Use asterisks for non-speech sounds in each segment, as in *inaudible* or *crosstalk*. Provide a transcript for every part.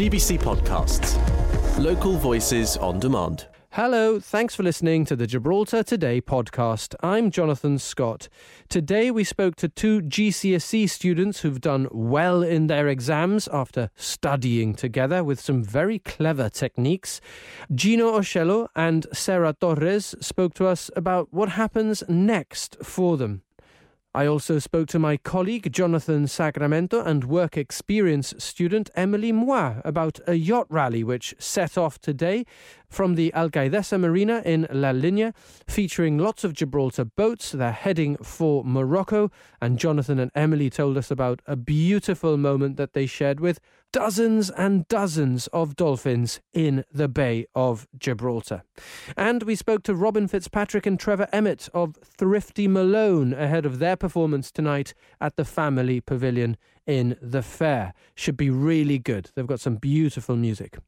GBC Podcasts. Local voices on demand. Hello, thanks for listening to the Gibraltar Today podcast. I'm Jonathan Scott. Today we spoke to two GCSE students who've done well in their exams after studying together with some very clever techniques. Gino Ochello and Sarah Torres spoke to us about what happens next for them. I also spoke to my colleague Jonathan Sacramento and work experience student Emily Moir about a yacht rally which set off today from the Alcaidesa Marina in La Linea, featuring lots of Gibraltar boats. They're heading for Morocco, and Jonathan and Emily told us about a beautiful moment that they shared with dozens and dozens of dolphins in the Bay of Gibraltar. And we spoke to Robin Fitzpatrick and Trevor Emmett of Thrifty Malone ahead of their performance tonight at the Family Pavilion in the Fair. Should be really good. They've got some beautiful music.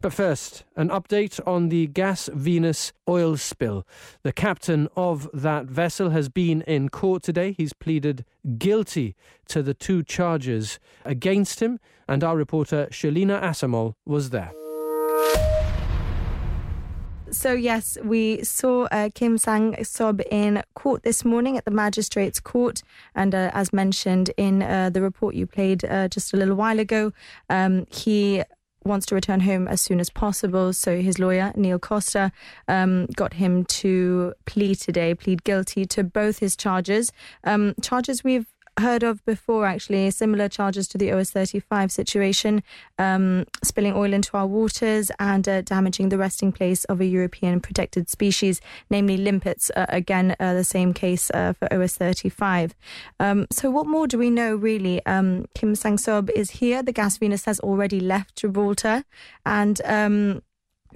But first, an update on the Gas Venus oil spill. The captain of that vessel has been in court today. He's pleaded guilty to the two charges against him, and our reporter Shelina Assomull was there. So, yes, we saw uh, Kim Sangseob in court this morning at the Magistrates Court. And uh, as mentioned in uh, the report you played uh, just a little while ago, um, he wants to return home as soon as possible. So his lawyer, Neil Costa, um, got him to plead today, plead guilty to both his charges. Um, charges we've heard of before, actually, similar charges to the OS 35 situation, um, spilling oil into our waters and uh, damaging the resting place of a European protected species, namely limpets. Uh, again, uh, the same case uh, for OS 35. Um, so, what more do we know, really? Um, Kim Sangseob is here. The Gas Venus has already left Gibraltar and um,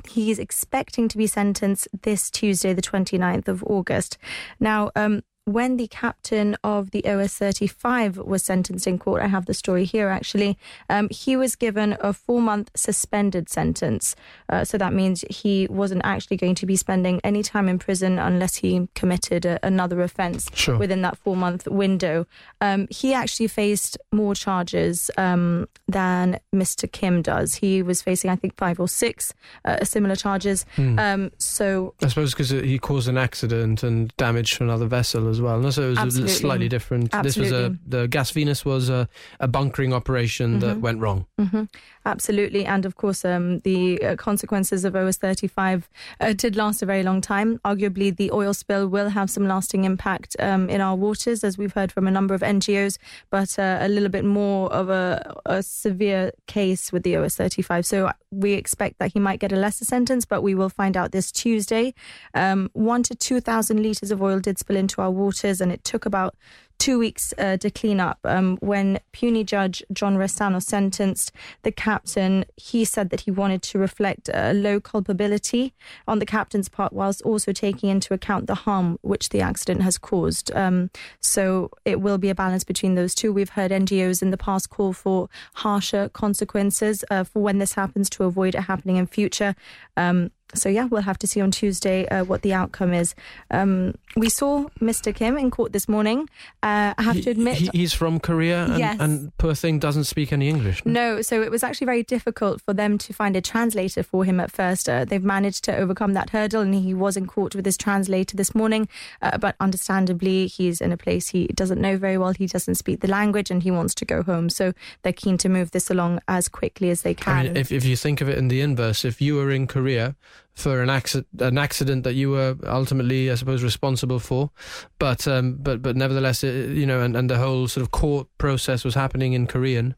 he is expecting to be sentenced this Tuesday, the 29th of August. Now, um, when the captain of the OS 35 was sentenced in court, I have the story here actually, um, he was given a four month suspended sentence. Uh, so that means he wasn't actually going to be spending any time in prison unless he committed a, another offence sure. within that four month window. Um, he actually faced more charges um, than Mr. Kim does. He was facing, I think, five or six uh, similar charges. Hmm. so I suppose because he caused an accident and damage to another vessel as well. No, so it was Absolutely. slightly different. Absolutely. This was a the Gas Venus was a, a bunkering operation that went wrong. hmm Absolutely. And of course, um, the uh, consequences of OS 35 uh, did last a very long time. Arguably, the oil spill will have some lasting impact um, in our waters, as we've heard from a number of NGOs, but uh, a little bit more of a, a severe case with the OS 35. So we expect that he might get a lesser sentence, but we will find out this Tuesday. Um, one to 2,000 litres of oil did spill into our waters, and it took about two weeks uh, to clean up. Um, when puisne judge John Restano sentenced the captain, he said that he wanted to reflect a low culpability on the captain's part, whilst also taking into account the harm which the accident has caused. Um, so it will be a balance between those two. We've heard NGOs in the past call for harsher consequences uh, for when this happens to avoid it happening in future. Um, so yeah, we'll have to see on Tuesday uh, what the outcome is. Um, we saw Mr. Kim in court this morning. Uh, I have He- to admit, he, he's from Korea, and, Yes. and poor thing doesn't speak any English. no, so it was actually very difficult for them to find a translator for him at first. Uh, they've managed to overcome that hurdle, and he was in court with his translator this morning. Uh, but understandably, he's in a place he doesn't know very well. He doesn't speak the language, and he wants to go home. So they're keen to move this along as quickly as they can. I mean, if if you think of it in the inverse, if you were in Korea for an accident, an accident that you were ultimately, I suppose, responsible for, but um, but but nevertheless, it, you know, and, and the whole sort of court process was happening in Korean.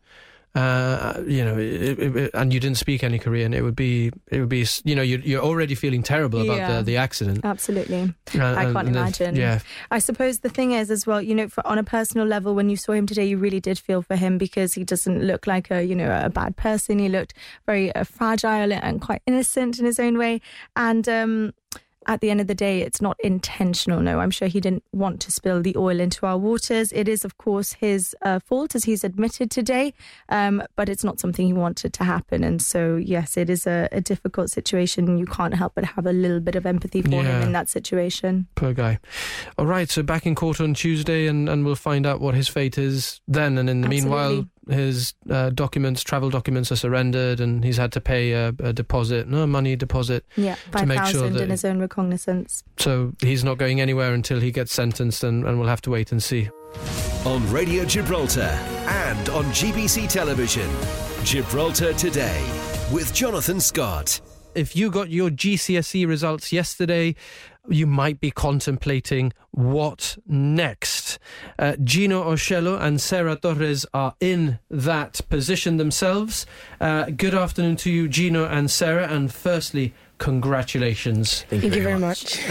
Uh, you know, it, it, and you didn't speak any Korean. It would be, it would be, you know, you're, you're already feeling terrible about Yeah. the, the accident. Absolutely. Uh, I can't and imagine. Yeah, I suppose the thing is as well, you know, for, on a personal level, when you saw him today, you really did feel for him because he doesn't look like a, you know, a bad person. He looked very uh, fragile and quite innocent in his own way. And um, at the end of the day, it's not intentional. No, I'm sure he didn't want to spill the oil into our waters. It is, of course, his uh, fault, as he's admitted today, um, but it's not something he wanted to happen. And so, yes, it is a, a difficult situation. You can't help but have a little bit of empathy for him in that situation. poor guy. All right, so back in court on Tuesday, and, and we'll find out what his fate is then. And in the meanwhile, Absolutely. His uh, documents, travel documents, are surrendered, and he's had to pay a, a deposit, no money deposit. Yeah, To make sure that- in his own recognizance. So he's not going anywhere until he gets sentenced, and, and we'll have to wait and see. On Radio Gibraltar and on GBC Television. Gibraltar Today with Jonathan Scott. If you got your GCSE results yesterday, you might be contemplating what next. Uh, Gino Ochello and Sarah Torres are in that position themselves. Uh, good afternoon to you, Gino and Sarah. And firstly, congratulations. Thank you very much. *laughs*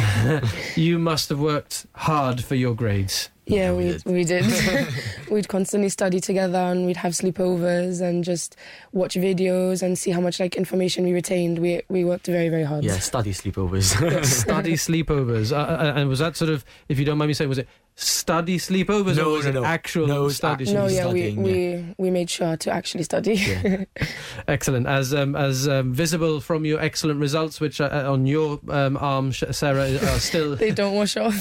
You must have worked hard for your grades. Yeah, we we did. we *laughs* did. *laughs* we'd constantly study together, and we'd have sleepovers and just watch videos and see how much like information we retained. We we worked very very hard. Yeah, study sleepovers. *laughs* Study sleepovers. Uh, uh, and was that sort of, if you don't mind me saying, was it study sleepovers No, or was no, it no. actual No, study No, sleepovers? yeah, we, studying, we we made sure to actually study. yeah. Excellent. As um, as um, visible from your excellent results, which uh, uh, on your um, arm, Sarah, are still they don't wash off.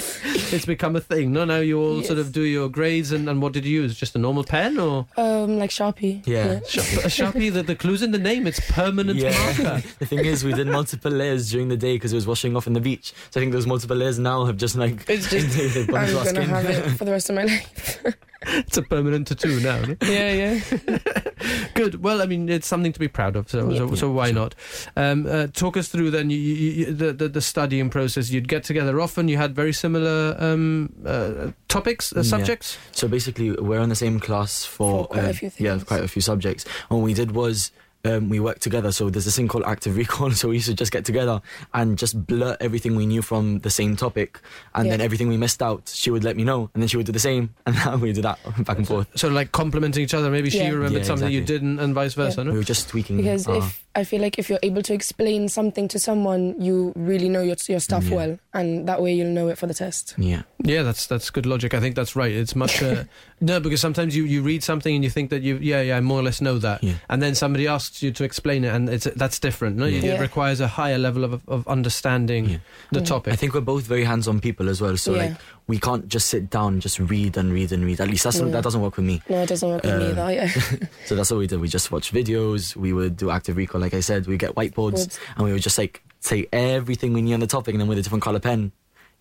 *laughs* it's become a thing. No, now you all sort of do your grades, and, and what did you use? Just a normal pen or Um, like Sharpie. Yeah. a sharpie? The, the clues in the name. It's permanent Yeah. marker. *laughs* the thing is, we did multiple layers during the day because it was washing off in the beach. So I think those multiple layers now have just like It's just *laughs* I'm gonna have it for the rest of my life. *laughs* It's a permanent tattoo now. no? yeah, yeah. *laughs* Good. Well, I mean, it's something to be proud of. So, so, Yeah. so why Sure. not? Um, uh, talk us through then you, you, you, the, the the studying process. You'd get together often. You had very similar um, uh, topics, uh, Yeah. subjects. So basically, we're in the same class for, For quite a um, few yeah, quite a few subjects. And what we did was. Um, we worked together, so there's this thing called active *laughs* recall. So we used to just get together and just blurt everything we knew from the same topic, and Yeah. then everything we missed out, she would let me know, and then she would do the same, *laughs* and then we do that *laughs* back and forth. So like complementing each other. Maybe she Yeah. remembered Yeah, something you didn't, and vice versa. We No. were just tweaking. Because our- if I feel like if you're able to explain something to someone, you really know your your stuff Yeah. well, and that way you'll know it for the test. yeah, Yeah, that's that's good logic. I think that's right. It's much uh, no because sometimes you, you read something and you think that you yeah yeah I more or less know that, Yeah. and then somebody asks you to explain it, and it's that's different. No, Yeah. it requires a higher level of of understanding Yeah. the topic. I think we're both very hands-on people as well. So Yeah. like we can't just sit down and just read and read and read. At least that's Yeah. that doesn't work with me. No, it doesn't work with me Uh, either. Yeah. *laughs* So that's what we did. We just watch videos. We would do active recall, like I said. We get whiteboards Words. and we would just like say everything we knew on the topic, and then with a different color pen.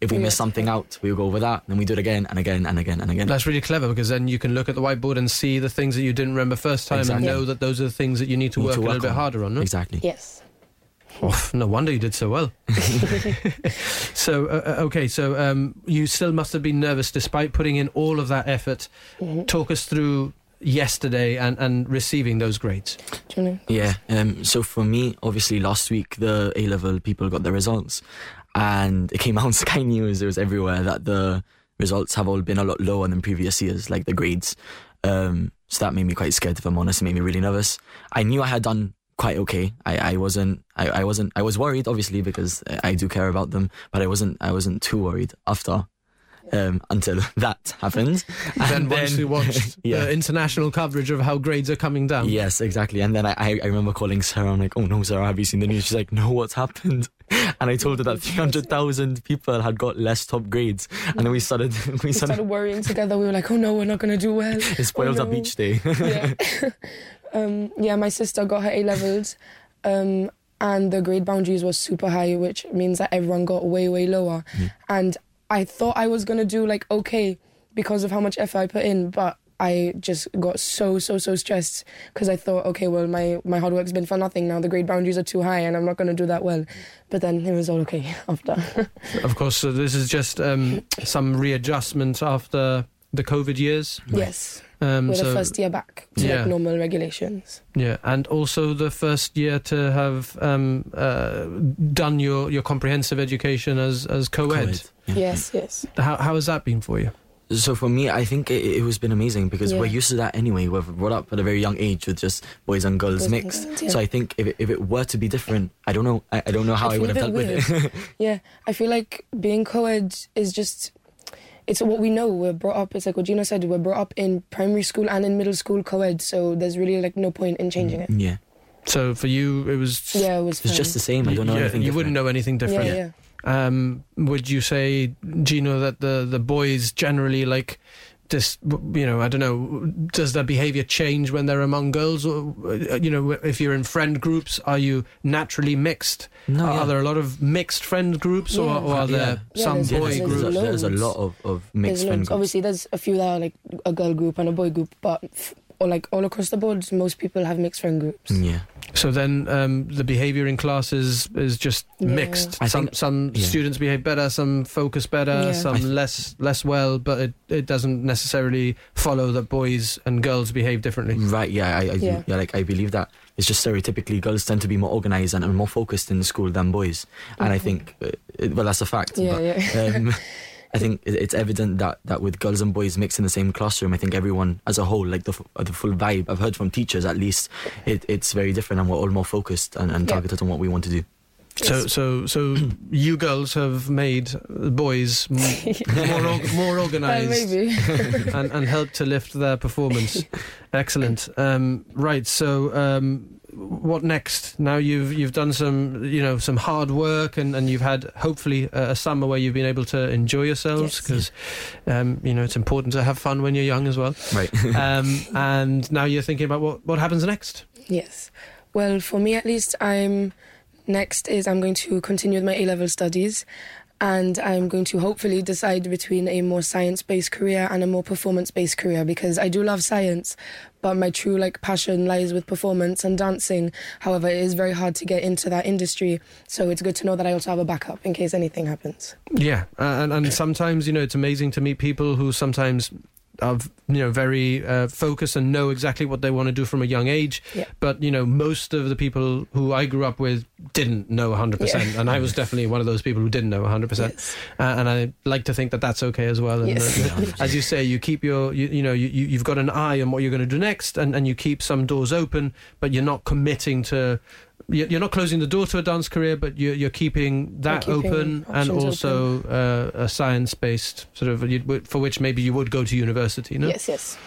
If we Yeah. miss something out, we would go over that. Then we do it again and again and again and again. That's really clever because then you can look at the whiteboard and see the things that you didn't remember first time Exactly. and know that those are the things that you need to Need work to a work little bit harder on. No? Exactly. yes. Oh, no wonder you did so well. *laughs* so uh, uh, okay, so um, you still must have been nervous despite putting in all of that effort. Mhm. Talk us through yesterday and, and receiving those grades. Do you know? Yeah. Um, so for me, obviously, last week the A level people got their results, and it came out *laughs* on Sky News. It was everywhere that the results have all been a lot lower than previous years, like the grades. Um, so that made me quite scared. If I'm honest, it made me really nervous. I knew I had done quite okay. I, I wasn't. I, I wasn't. I was worried, obviously, because I do care about them, but I wasn't. I wasn't too worried after. Um, until *laughs* that happened. *laughs* then And once you watched *laughs* yeah. the international coverage of how grades are coming down. Yes, exactly. And then I, I, I remember calling Sarah. I'm like, oh no, Sarah, have you seen the news? She's like, no, what's happened? And I told her that 300,000 people had got less top grades. And then we started, we We started, started worrying together. We were like, oh no, we're not gonna do well. it spoiled Oh, our no. beach day. yeah. um, yeah, my sister got her A levels, um, and the grade boundaries was super high, which means that everyone got way, way lower. Yeah. And I thought I was gonna do like okay because of how much effort I put in, but I just got so, so, so stressed because I thought, okay, well, my, my hard work's been for nothing now. The grade boundaries are too high and I'm not going to do that well. But then it was all okay *laughs* after. *laughs* Of course, so this is just um, some readjustment after the COVID years. yes. Um, We're so, the first year back to Yeah. like normal regulations. yeah, and also the first year to have um, uh, done your, your comprehensive education as as co-ed. Co-ed, yeah. Yes, yes. How how has that been for you? So for me, I think it, it has been amazing because Yeah. we're used to that anyway. We're brought up at a very young age with just boys and girls Boys and mixed. girls, yeah. So I think if it, if it were to be different, I don't know. I, I don't know how I I, would have feel dealt a with it. *laughs* Yeah, I feel like being co-ed is just it's what we know. We're brought up. It's like what Gina said. We're brought up in primary school and in middle school co-ed. So there's really like no point in changing mm, it. yeah, So for you, it was Yeah, it was. it's just the same. I don't know yeah, anything. you wouldn't know anything different. yeah, different. yeah. Um, would you say, Gino, that the the boys generally like this, you know, I don't know, does their behaviour change when they're among girls? Or, uh, you know, if you're in friend groups, are you naturally mixed? No, are, yeah. are there a lot of mixed friend groups, or, Yeah. or are there Yeah, some Yeah, boy there's, there's there's, groups? a, there's a lot of, of mixed friend groups. Obviously, there's a few that are like a girl group and a boy group, but f- or like all across the board, most people have mixed friend groups. Yeah. So then um, the behaviour in class is, is just Yeah. mixed. I some think- some yeah. students behave better, some focus better, Yeah. some th- less less well, but it, it doesn't necessarily follow that boys and girls behave differently. Right, yeah, I, I Yeah. yeah. like I believe that it's just stereotypically girls tend to be more organized and, and more focused in school than boys, and I think, uh, well, that's a fact. Yeah, but, yeah. um, *laughs* *laughs* I think it's evident that, that with girls and boys mixed in the same classroom, I think everyone as a whole, like the uh, the full vibe, I've heard from teachers at least, it, it's very different, and we're all more focused and, and Yeah. targeted on what we want to do. So so so you girls have made boys m- *laughs* more org- more Uh, organised maybe. and, and helped to lift their performance. *laughs* Excellent. Um, right. So, um, what next? Now you've you've done some you know some hard work and, and you've had hopefully a, a summer where you've been able to enjoy yourselves Yes. because um, you know it's important to have fun when you're young as well. Right. *laughs* Um, and now you're thinking about what what happens next. Yes. Well, for me at least, I'm next is I'm going to continue with my A level studies, and I'm going to hopefully decide between a more science based career and a more performance based career because I do love science, but my true like passion lies with performance and dancing. However, it is very hard to get into that industry, so it's good to know that I also have a backup in case anything happens. Yeah, and and sometimes you know it's amazing to meet people who sometimes are you know very uh, focused and know exactly what they want to do from a young age. Yeah. But you know most of the people who I grew up with didn't know 100%, Yeah. and I was *laughs* definitely one of those people who didn't know 100%. Yes. Uh, and I like to think that that's okay as well. And Yes. uh, as you say, you keep your you, you know you, you you've got an eye on what you're going to do next, and and you keep some doors open, but you're not committing to. You- You're not closing the door to a dance career, but you're, you're keeping that keeping open and options also uh, a science-based sort of for which maybe you would go to university. No, Yes, yes.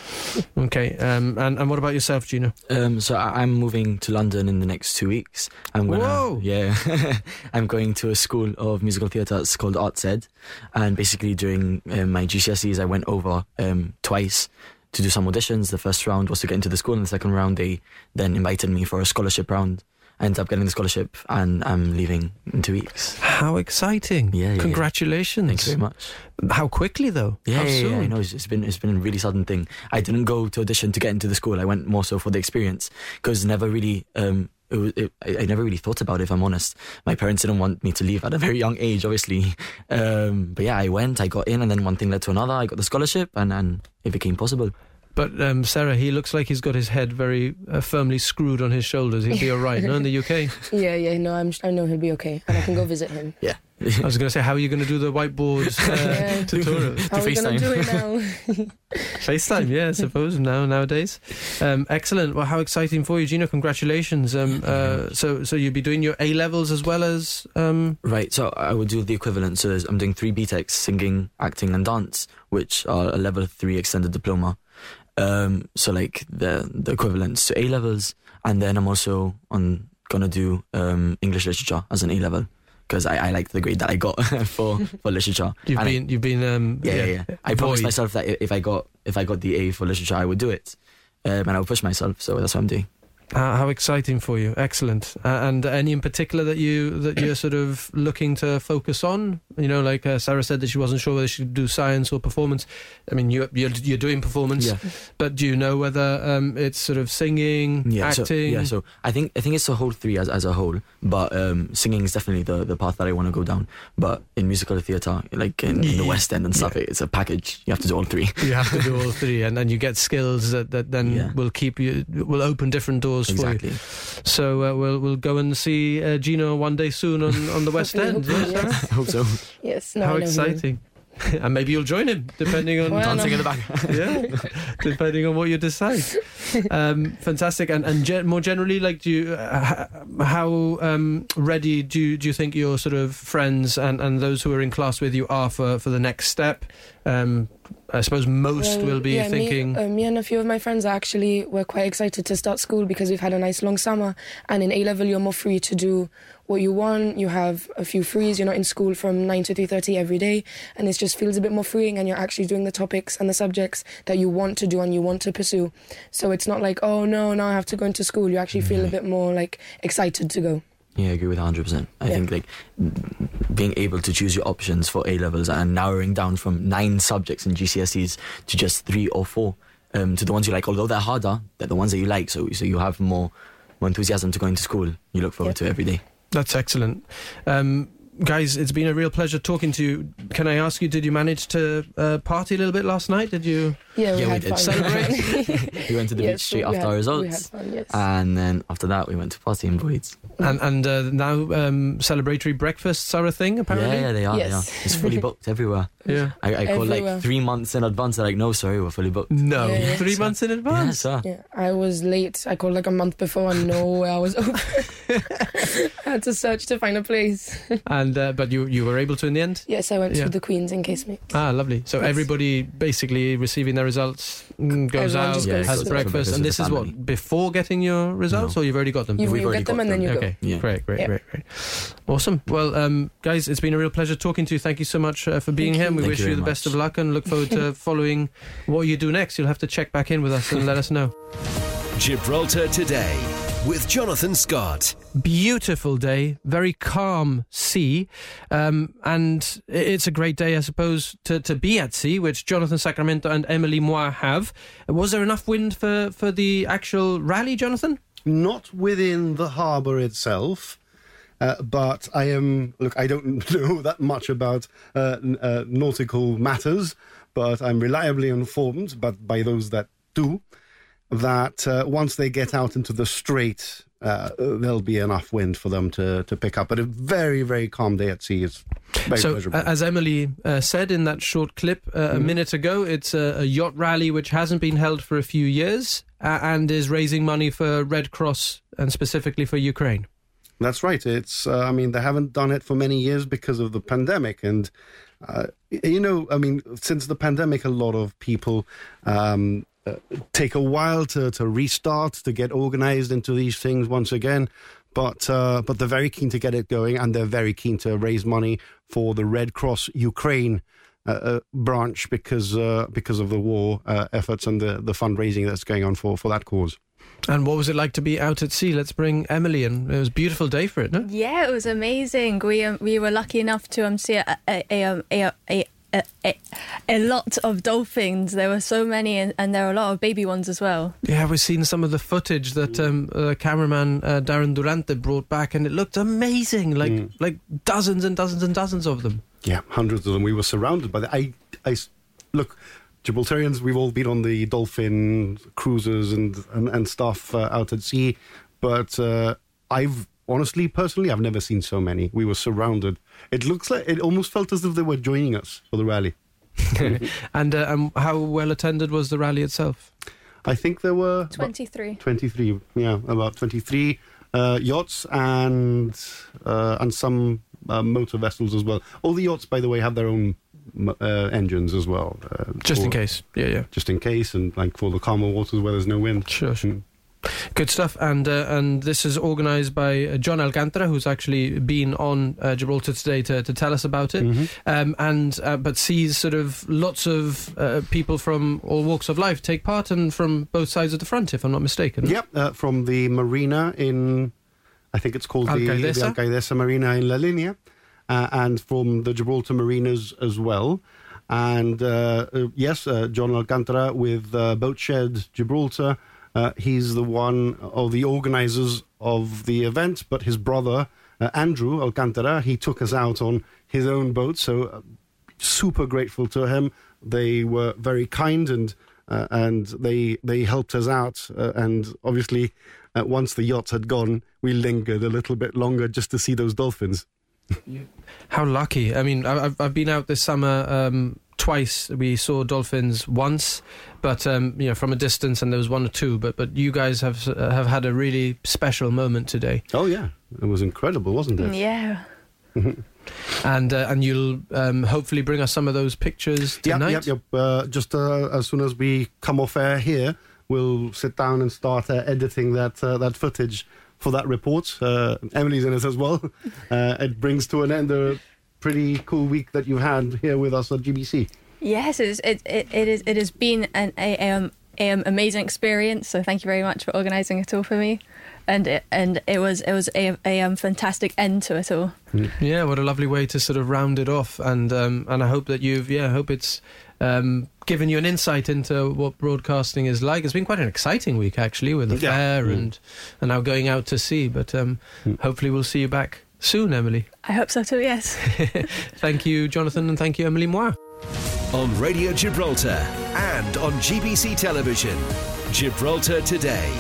okay. Um, and and what about yourself, Gina? Um, so I, I'm moving to London in the next two weeks. I'm gonna, Whoa. yeah, *laughs* I'm going to a school of musical theatre. It's called Arts Ed, and basically during um, my GCSEs, I went over um, twice to do some auditions. The first round was to get into the school, and the second round they then invited me for a scholarship round. I ended up getting the scholarship, and I'm leaving in two weeks. How exciting! Yeah, yeah, yeah. Congratulations! Thank you very much. How quickly though? Yeah, How yeah, yeah. I know. It's, it's been it's been a really sudden thing. I didn't go to audition to get into the school. I went more so for the experience because never really. Um, it was, it, I, never really thought about it. If I'm honest, my parents didn't want me to leave at a very young age, obviously. *laughs* Um, but yeah, I went, I got in, and then one thing led to another. I got the scholarship, and and it became possible. But um, Sarah, he looks like he's got his head very uh, firmly screwed on his shoulders. He'll be all right, no? In the UK, *laughs* Yeah, yeah. No, I'm. I know he'll be okay, and I can go visit him. Yeah. I was going to say, how are you going to do the whiteboards uh, *laughs* Yeah. tutorials? How are we gonna FaceTime. do it now? *laughs* FaceTime, yeah, I suppose now nowadays. Um, excellent. Well, how exciting for you, Gino! Congratulations. Um, uh, so, so you'll be doing your A levels as well as um, Right, so I would do the equivalent. So there's- I'm doing three BTECs, singing, acting, and dance, which are a level three extended diploma. Um, so like the the equivalents to A levels, and then I'm also on gonna do um, English literature as an A level because I, I liked the grade that I got *laughs* for for literature. *laughs* you've And I- been you've been um, yeah, yeah, yeah. I promised myself that if I got if I got the A for literature, I would do it, um, and I would push myself. So that's what I'm doing. How, how exciting for you! Excellent. Uh, and any in particular that you that you're sort of looking to focus on? You know, like uh, Sarah said that she wasn't sure whether she could do science or performance. I mean, you you're, you're doing performance, Yeah. but do you know whether um, it's sort of singing, yeah, acting? So, yeah, so I think I think it's the whole three as as a whole. But um, singing is definitely the the path that I want to go down. But in musical theatre, like in, in the West End and stuff, Yeah. it's a package. You have to do all three. you have to do all three, and then you get skills that, that then will keep you will open different doors exactly. for you. So uh, we'll we'll go and see uh, Gino one day soon on, on the West *laughs* End. Hopefully, yeah, hopefully, I hope so. yes. No, How I know he will. exciting! *laughs* and maybe you'll join him, depending on Well, Dancing in the back. *laughs* yeah, depending on what you decide. Um, fantastic. And and gen- more generally, like, do you uh, how um, ready do you, do you think your sort of friends and, and those who are in class with you are for, for the next step? Um, I suppose most Well, will be yeah, thinking. Me, uh, me and a few of my friends actually were quite excited to start school because we've had a nice long summer. And in A level, you're more free to do what you want. You have a few frees. You're not in school from nine to three thirty every day, and it just feels a bit more freeing. And you're actually doing the topics and the subjects that you want to do and you want to pursue. So it's not like, oh no, now I have to go into school. You actually feel a bit more like excited to go. Yeah, I agree with 100%. I Yeah. think like being able to choose your options for A levels and narrowing down from nine subjects in GCSEs to just three or four um, to the ones you like, although they're harder, they're the ones that you like. So, so you have more, more enthusiasm to going to school. You look forward Yeah. to every day. That's excellent. Um, guys, it's been a real pleasure talking to you. Can I ask you, did you manage to uh, party a little bit last night? Did you? Yeah, we Yeah, we had did. fun. Celebrate. *laughs* *laughs* We went to the Yes, beach straight after had- our We results. had fun, yes. And then after that, we went to party in Boyd's. And, and uh, now um, celebratory breakfasts are a thing, apparently? Yeah, yeah, they are. They are. Yes. It's fully *laughs* booked everywhere. Yeah. I, I called like three months in advance. They're like, no, sorry, we're fully booked. No, Yeah, yeah. three months in Yeah, advance. sir. Yeah, I was late. I called like a month before and nowhere I was open. I had to search to find a place. And uh, but you you were able to in the end. Yes, I went Yeah. to the Queen's in case me. Ah, lovely. So Yes. everybody basically receiving their results mm, goes Everyone out, just Yeah, has to the- breakfast, breakfast and this is what before getting your results, No. or you've already got them. You, We've you already get them got and then you okay, go. Yeah. great, great, Yeah. great, great. Awesome. Well, um, guys, it's been a real pleasure talking to you. Thank you so much uh, for being Thank here. We you. wish you, you the very best of luck and look forward to *laughs* following what you do next. You'll have to check back in with us and let us know. Gibraltar Today with Jonathan Scott. Beautiful day, very calm sea, um, and it's a great day, I suppose, to, to be at sea, which Jonathan Sacramento and Emily Moir have. Was there enough wind for, for the actual rally, Jonathan? not within the harbour itself. Uh, but I am look. I don't *laughs* know that much about uh, n- uh, nautical matters, but I'm reliably informed, but by those that do, that uh, once they get out into the strait, uh, there'll be enough wind for them to to pick up. But a very very calm day at sea is very so, pleasurable. a- as Emily uh, said in that short clip uh, a minute ago, it's a, a yacht rally which hasn't been held for a few years uh, and is raising money for Red Cross and specifically for Ukraine. That's right. It's, uh, I mean, they haven't done it for many years because of the pandemic. And, uh, you know, I mean, since the pandemic, a lot of people um, uh, take a while to, to restart, to get organized into these things once again. But, uh, but they're very keen to get it going and they're very keen to raise money for the Red Cross Ukraine. Uh, uh, branch because uh, because of the war uh, efforts and the, the fundraising that's going on for, for that cause. And what was it like to be out at sea? Let's bring Emily in. It was a beautiful day for it, no? Yeah, it was amazing. We um, we were lucky enough to um, see a a, a, um, a, a, lot of dolphins. There were so many, and, and there were a lot of baby ones as well. Yeah, we've seen some of the footage that um, uh, cameraman uh, Darren Durante brought back, and it looked amazing. Like like dozens and dozens and dozens of them. Yeah, hundreds of them. We were surrounded by the. I, look, Gibraltarians. We've all been on the dolphin cruises and and, and stuff uh, out at sea, but uh, I've honestly, personally, I've never seen so many. We were surrounded. It looks like it almost felt as if they were joining us for the rally. *laughs* and uh, um, how well attended was the rally itself? I think there were about Twenty three. 23 yeah about 23 uh, yachts and uh, and some uh, motor vessels as well all the yachts by the way have their own uh, engines as well uh, Just in case. Yeah, yeah. just in case and like for the calmer waters where there's no wind Sure, sure. Good stuff. And uh, and this is organised by uh, John Alcantara, who's actually been on uh, Gibraltar today to, to tell us about it. Mhm. Um, and uh, but sees sort of lots of uh, people from all walks of life take part, and from both sides of the front, if I'm not mistaken. Yep, uh, from the marina in, I think it's called the, the Alcaidesa? Marina in La Linea, uh, and from the Gibraltar marinas as well. And yes, uh, John Alcantara with uh, Boat Gibraltar. Uh, he's the one of the organizers of the event, but his brother, uh, Andrew Alcantara, he took us out on his own boat. So uh, super grateful to him. They were very kind and uh, and they they helped us out. Uh, and obviously, uh, once the yacht had gone, we lingered a little bit longer just to see those dolphins. How lucky! I mean, I've I've been out this summer um, twice. We saw dolphins once, but um, you know from a distance, and there was one or two. But but you guys have uh, have had a really special moment today. Oh yeah, it was incredible, wasn't it? Yeah. and uh, and you'll um, hopefully bring us some of those pictures tonight. yep, yep. Uh, just uh, as soon as we come off air here, we'll sit down and start uh, editing that uh, that footage for that report. Uh, Emily's in it as well. *laughs* Uh, it brings to an end a pretty cool week that you've had here with us at GBC. Yes, it is, it, it, it is. It has been an a, um, um, amazing experience. So thank you very much for organising it all for me, and it, and it was it was a, a um, fantastic end to it all. Yeah, what a lovely way to sort of round it off, and um, and I hope that you've yeah, I hope it's um, given you an insight into what broadcasting is like. It's been quite an exciting week actually with the Yeah. fair Mm. and and now going out to sea. But um, hopefully we'll see you back soon, Emily. I hope so too. Yes. *laughs* Thank you, Jonathan, and thank you, Emily Moir. On Radio Gibraltar and on GBC Television. Gibraltar Today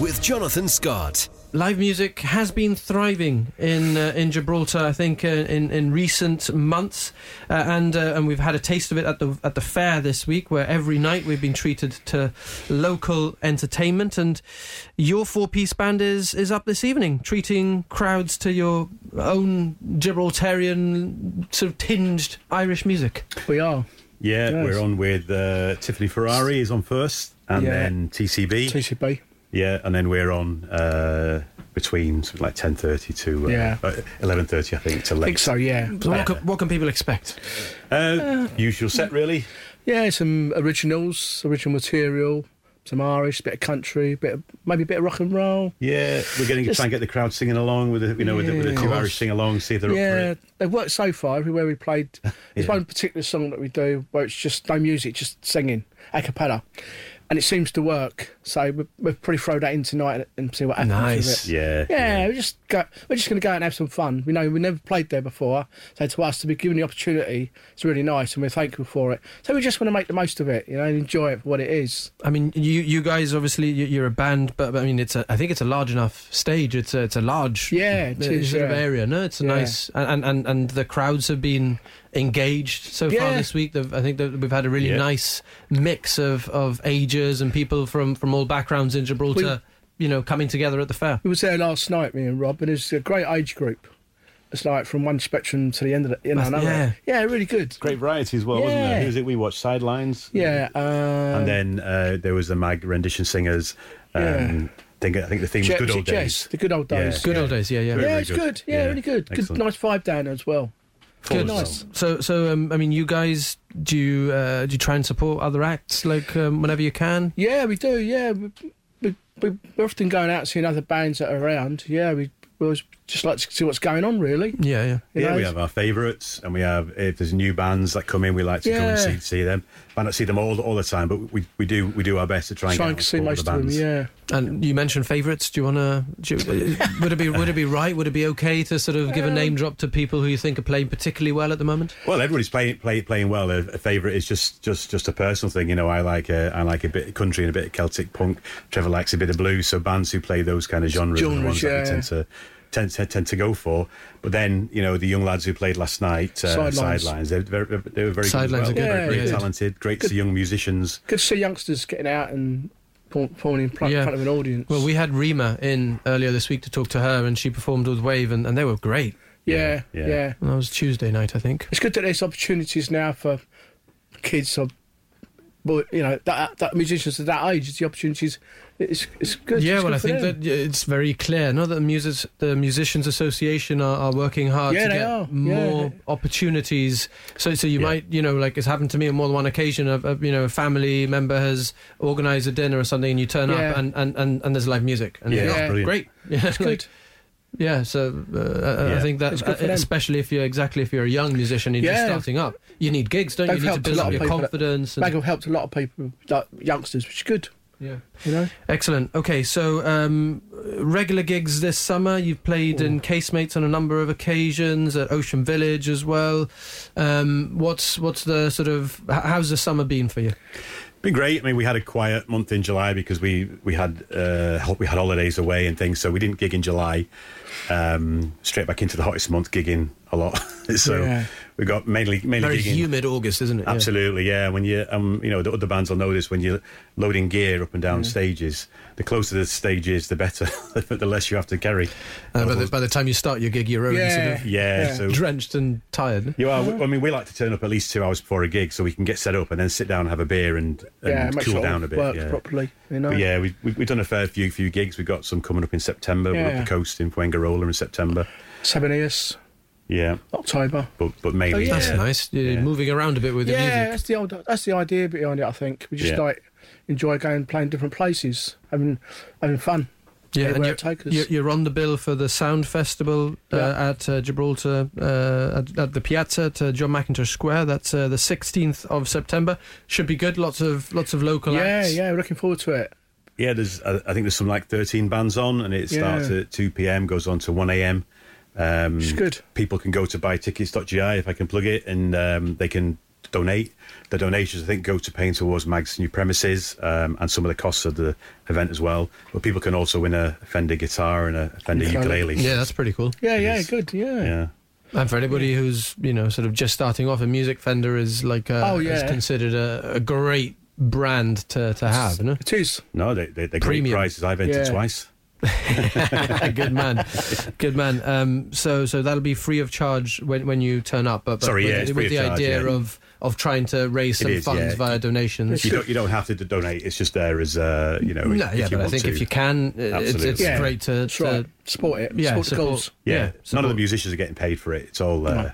with Jonathan Scott. Live music has been thriving in uh, in Gibraltar, I think, uh, in in recent months, uh, and uh, and we've had a taste of it at the at the fair this week, where every night we've been treated to local entertainment. And your four piece band is is up this evening, treating crowds to your own Gibraltarian sort of tinged Irish music. We are. Yeah, Yes. we're on with uh, Tiffany Ferrari is on first, and Yeah. then TCB. TCB. Yeah, and then we're on uh, between something like ten thirty to uh, Yeah. eleven thirty, I think, to I late. think so, yeah. So what can, what can people expect? Uh, usual set, really. Yeah, some originals, original material, some Irish, a bit of country, bit of, maybe a bit of rock and roll. Yeah, we're going to try and get the crowd singing along with the, you know with the, with the two Irish sing along, see if they're up yeah, for it. they've worked so far. Everywhere we played, *laughs* there's Yeah. one particular song that we do where it's just no music, just singing a cappella, and it seems to work. So we're, we'll probably throw that in tonight and see what happens. Nice. With it. Yeah, Yeah, we just go, we're just going to go out and have some fun. We know we never played there before, so to us to be given the opportunity, it's really nice, and we're thankful for it. So we just want to make the most of it, you know, and enjoy it for what it is. I mean, you you guys obviously you- you're a band, but, but I mean, it's a I think it's a large enough stage. It's a it's a large Yeah, it is, sort of area. No, it's a Yeah. nice and, and and the crowds have been engaged so far this week. They've- I think that we've had a really Yeah. nice mix of of ages and people from from all backgrounds in Gibraltar. you know, coming together at the fair. We was there last night, me and Rob, and it's a great age group. It's like from one spectrum to the end of the, you know, another. yeah. yeah, really good. Great variety as well, wasn't Yeah. there? Who was it? We watched Sidelines. Yeah, uh, and then uh, there was the mag rendition singers. Um, Yeah. think, I think the theme was Je- Good Old it Jess? Days. The good old Yeah. days. Good yeah. old days, yeah, yeah. Yeah, Very, very it's good. good. Yeah, Yeah, really good. Good, nice vibe down there as well. Good. nice. So, so um, I mean, you guys, do you uh, do you try and support other acts like um, whenever you can? Yeah, we do. Yeah, we, we, we, we're often going out seeing other bands that are around. Yeah, we, we always just like to see what's going on, really. Yeah, yeah. You Yeah, know, we have our favourites, and we have if there's new bands that come in, we like to go and Yeah. see, see them. Might not see them all all the time, but we, we do we do our best to try and try get and see all most the of them. bands. Yeah. And you mentioned favourites. Do you want to? Would it be would it be right? Would it be okay to sort of give a um, name drop to people who you think are playing particularly well at the moment? Well, everybody's playing play, playing well. A, a favourite is just, just just a personal thing. You know, I like a, I like a bit of country and a bit of Celtic punk. Trevor likes a bit of blues. So bands who play those kind of genres, are the Genres, ones that we tend to. Tend, tend, tend to go for, but then you know the young lads who played last night, uh, Sidelines. sidelines. They're very, they were very Sidelines good. are as well. good, very, yeah, very yeah. talented, great to see young musicians. Good to see youngsters getting out and performing in pl- Yeah. front of an audience. Well, we had Rima in earlier this week to talk to her, and she performed with Wave, and, and they were great. yeah, Yeah, yeah, yeah. And that was Tuesday night, I think. It's good that there's opportunities now for kids or, but you know, that, that musicians at that age. It's The opportunities. It's it's good. yeah, it's well, good I think them. that it's very clear. No, that the music, the musicians association are, are working hard Yeah, to get are. Yeah. more opportunities. So, so you Yeah. might, you know, like it's happened to me on more than one occasion. Of, of you know, a family member has organised a dinner or something, and you turn Yeah. up, and, and, and, and there's live music, and Yeah, you "Oh, brilliant. great, yeah, It's *laughs* good. Yeah, so uh, I- I think that, It's good for them. especially if you're exactly if you're a young musician and you're just Yeah. starting up, you need gigs, don't you? They've You need to a build lot up of your people that- confidence. And, Mag have helped a lot of people, like youngsters, which is good. Yeah. You know. Excellent. Okay, so um, regular gigs this summer. You've played in Casemates on a number of occasions at Ocean Village as well. Um, what's what's the sort of how's the summer been for you? Been great. I mean, we had a quiet month in July because we we had uh, we had holidays away and things, so we didn't gig in July. Um, straight back into the hottest month, gigging a lot. *laughs* so Yeah. we got mainly mainly Very gigging- humid August, isn't it? Absolutely, yeah. When you, um, you know, the other bands will know this. When you're loading gear up and down stages, the closer the stage is, the better. *laughs* the less you have to carry. Uh, by, the, by the time you start your gig, you're already Yeah. sort of yeah, Yeah. so drenched and tired. you are. I mean, we like to turn up at least two hours before a gig so we can get set up and then sit down and have a beer and, and yeah, cool sure down a bit. works yeah. properly. You know. But yeah, we, we, we've done a fair few few gigs. We've got some coming up in September. We're up the coast in Fuengirola in September. Sabinillas, Yeah, October. but but mainly. Oh, yeah. That's nice. You're Yeah. moving around a bit with the yeah, music. that's the old, that's the idea behind it. I think we just Yeah. like enjoy going playing different places, having having fun. Yeah, and you're, you're, you're on the bill for the Sound Festival uh, Yeah. at uh, Gibraltar uh, at, at the Piazza at uh, John McIntosh Square. That's uh, the 16th of September. Should be good. Lots of lots of local Yeah, acts. yeah, we're looking forward to it. Yeah, there's. I I think there's some like 13 bands on, and it starts Yeah. at 2 p.m. goes on to 1 a.m. Um, It's good. People can go to buytickets.gi if I can plug it, and um, they can donate. The donations, I think, go to paying towards Mag's new premises um, and some of the costs of the event as well. But people can also win a Fender guitar and a Fender Ukulele. ukulele. Yeah, that's pretty cool. Yeah, It yeah, is. good. Yeah. Yeah. And for anybody who's you know sort of just starting off, a music Fender is like a, Oh, is yeah. considered a, a great brand to, to have. You know? It is. No, they, they, they're great Premium. prizes. I've entered Yeah. twice. *laughs* good man, good man. Um, so so that'll be free of charge when when you turn up. But, but Sorry, with, yeah, it's with free the of charge, idea yeah. of of trying to raise It some is, funds yeah. via donations. You don't, you don't have to donate. It's just there as, uh, you know, No, if yeah, you but I want think to. if you can, uh, it's, Absolutely. it's Yeah, great to, That's to right. Support it. yeah, support the support- cause. Yeah, Yeah, none of the support. musicians are getting paid for it. It's all uh,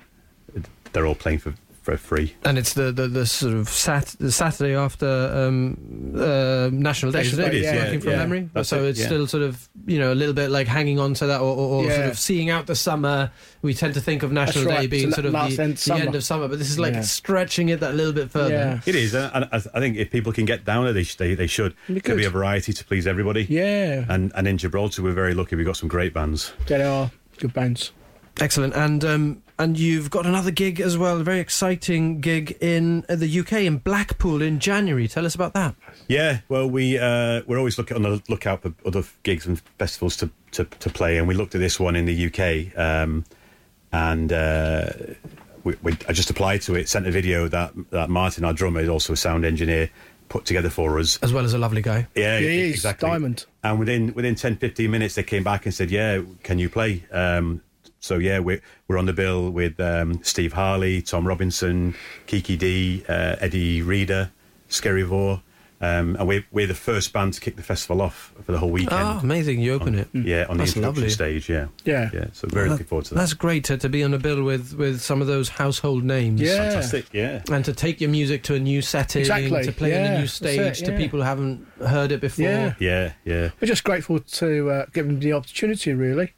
they're all playing for for free. and it's the, the, the sort of sat the Saturday after um, uh, National Day, National is it? Day, yeah, Working from yeah. memory. That's so it, it's yeah. still sort of you know a little bit like hanging on to that, or, or, or sort of seeing out the summer. We tend to think of National That's Day right, being so sort of the, end the end of summer, but this is like Yeah. stretching it that little bit further. Yeah. It is, uh, and I, I think if people can get down there, they sh- they, they should. It'd be There'll be a variety to please everybody. Yeah. And and in Gibraltar, we're very lucky. We've got some great bands. There are good bands. Excellent, and um, and you've got another gig as well, a very exciting gig in uh, the UK in Blackpool in January. Tell us about that. Yeah, well, we uh, we're always looking on the lookout for other gigs and festivals to, to, to play, and we looked at this one in the UK, um, and uh, we, we, I just applied to it, sent a video that that Martin, our drummer, is also a sound engineer, put together for us. As well as a lovely guy. Yeah, He is, exactly. diamond. And within within 10, 15 minutes, they came back and said, "Yeah, can you play?" Um, so yeah, we're we're on the bill with um, Steve Harley, Tom Robinson, Kiki Dee, uh, Eddie Reader, Skerryvore, um, and we're we're the first band to kick the festival off for the whole weekend. Oh, amazing! You open it. Yeah, on That's the introduction lovely. stage. Yeah, Yeah. yeah. So very That- looking forward to that. That's great to, to be on a bill with, with some of those household names. Yeah. Fantastic. Yeah. And to take your music to a new setting, Exactly, to play on a new stage it, to people who haven't heard it before. Yeah. Yeah, yeah. We're just grateful to uh, give them the opportunity, really.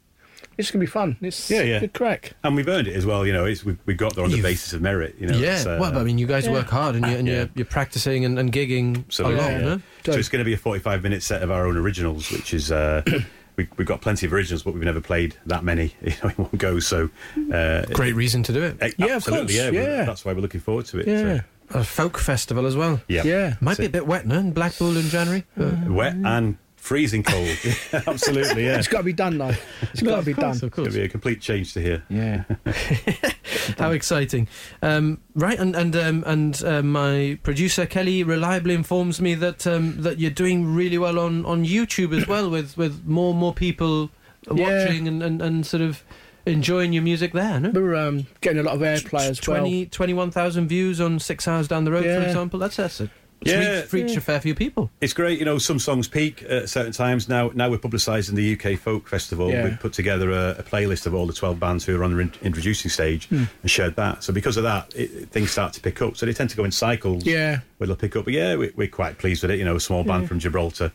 It's going to be fun. It's Yeah, yeah. good crack. And we've earned it as well. You know, it's, we we got there on the You've- basis of merit. You know, Yeah, uh, well, I mean, you guys yeah. work hard and, you, and Yeah. you're, you're practicing and, and gigging a Absolutely, lot, yeah. you? So it's going to be a 45 minute set of our own originals, which is uh, *coughs* we, we've got plenty of originals, but we've never played that many *laughs* you know, in one go. So uh, Great reason to do it. eh, Yeah, of absolutely, course, yeah, yeah. That's why we're looking forward to it. Yeah. so, A folk festival as well. yeah, Yeah. Might be a bit wet, no? In Blackpool in January. but- wet and freezing cold. Yeah, *laughs* *laughs* absolutely, yeah. It's got to be done, though. It's got to be done. Of course. It'll course. be a complete change to here. Yeah. *laughs* How exciting! Um, right, and and um, and uh, my producer Kelly reliably informs me that um, that you're doing really well on, on YouTube as well, with, with more and more people Yeah. watching and, and, and sort of enjoying your music there. No, We're um, getting a lot of airplay as well. 20 21,000 views on six hours down the road, for example. That's that's a Yeah. reached, reached a fair few people. It's great, you know. Some songs peak at certain times. Now, now we're publicising the UK Folk Festival. Yeah. We've put together a, a playlist of all the twelve bands who are on the in- introducing stage Hmm. and shared that. So because of that, it, things start to pick up. So they tend to go in cycles. Yeah. where they'll pick up. But yeah, we, we're quite pleased with it. You know, a small band Yeah. from Gibraltar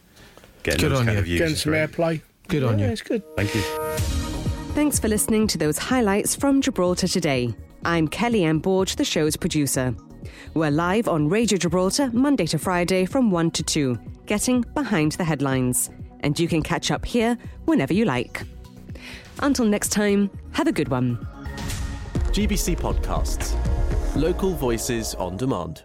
getting Good those on kind you. of views. Getting some airplay. Good on you. yeah, you. it's good. Thank you. Thanks for listening to those highlights from Gibraltar today. I'm Kelly M. Borge, the show's producer. We're live on Radio Gibraltar Monday to Friday from 1 to 2, getting behind the headlines. And you can catch up here whenever you like. Until next time, have a good one. GBC Podcasts. Local voices on demand.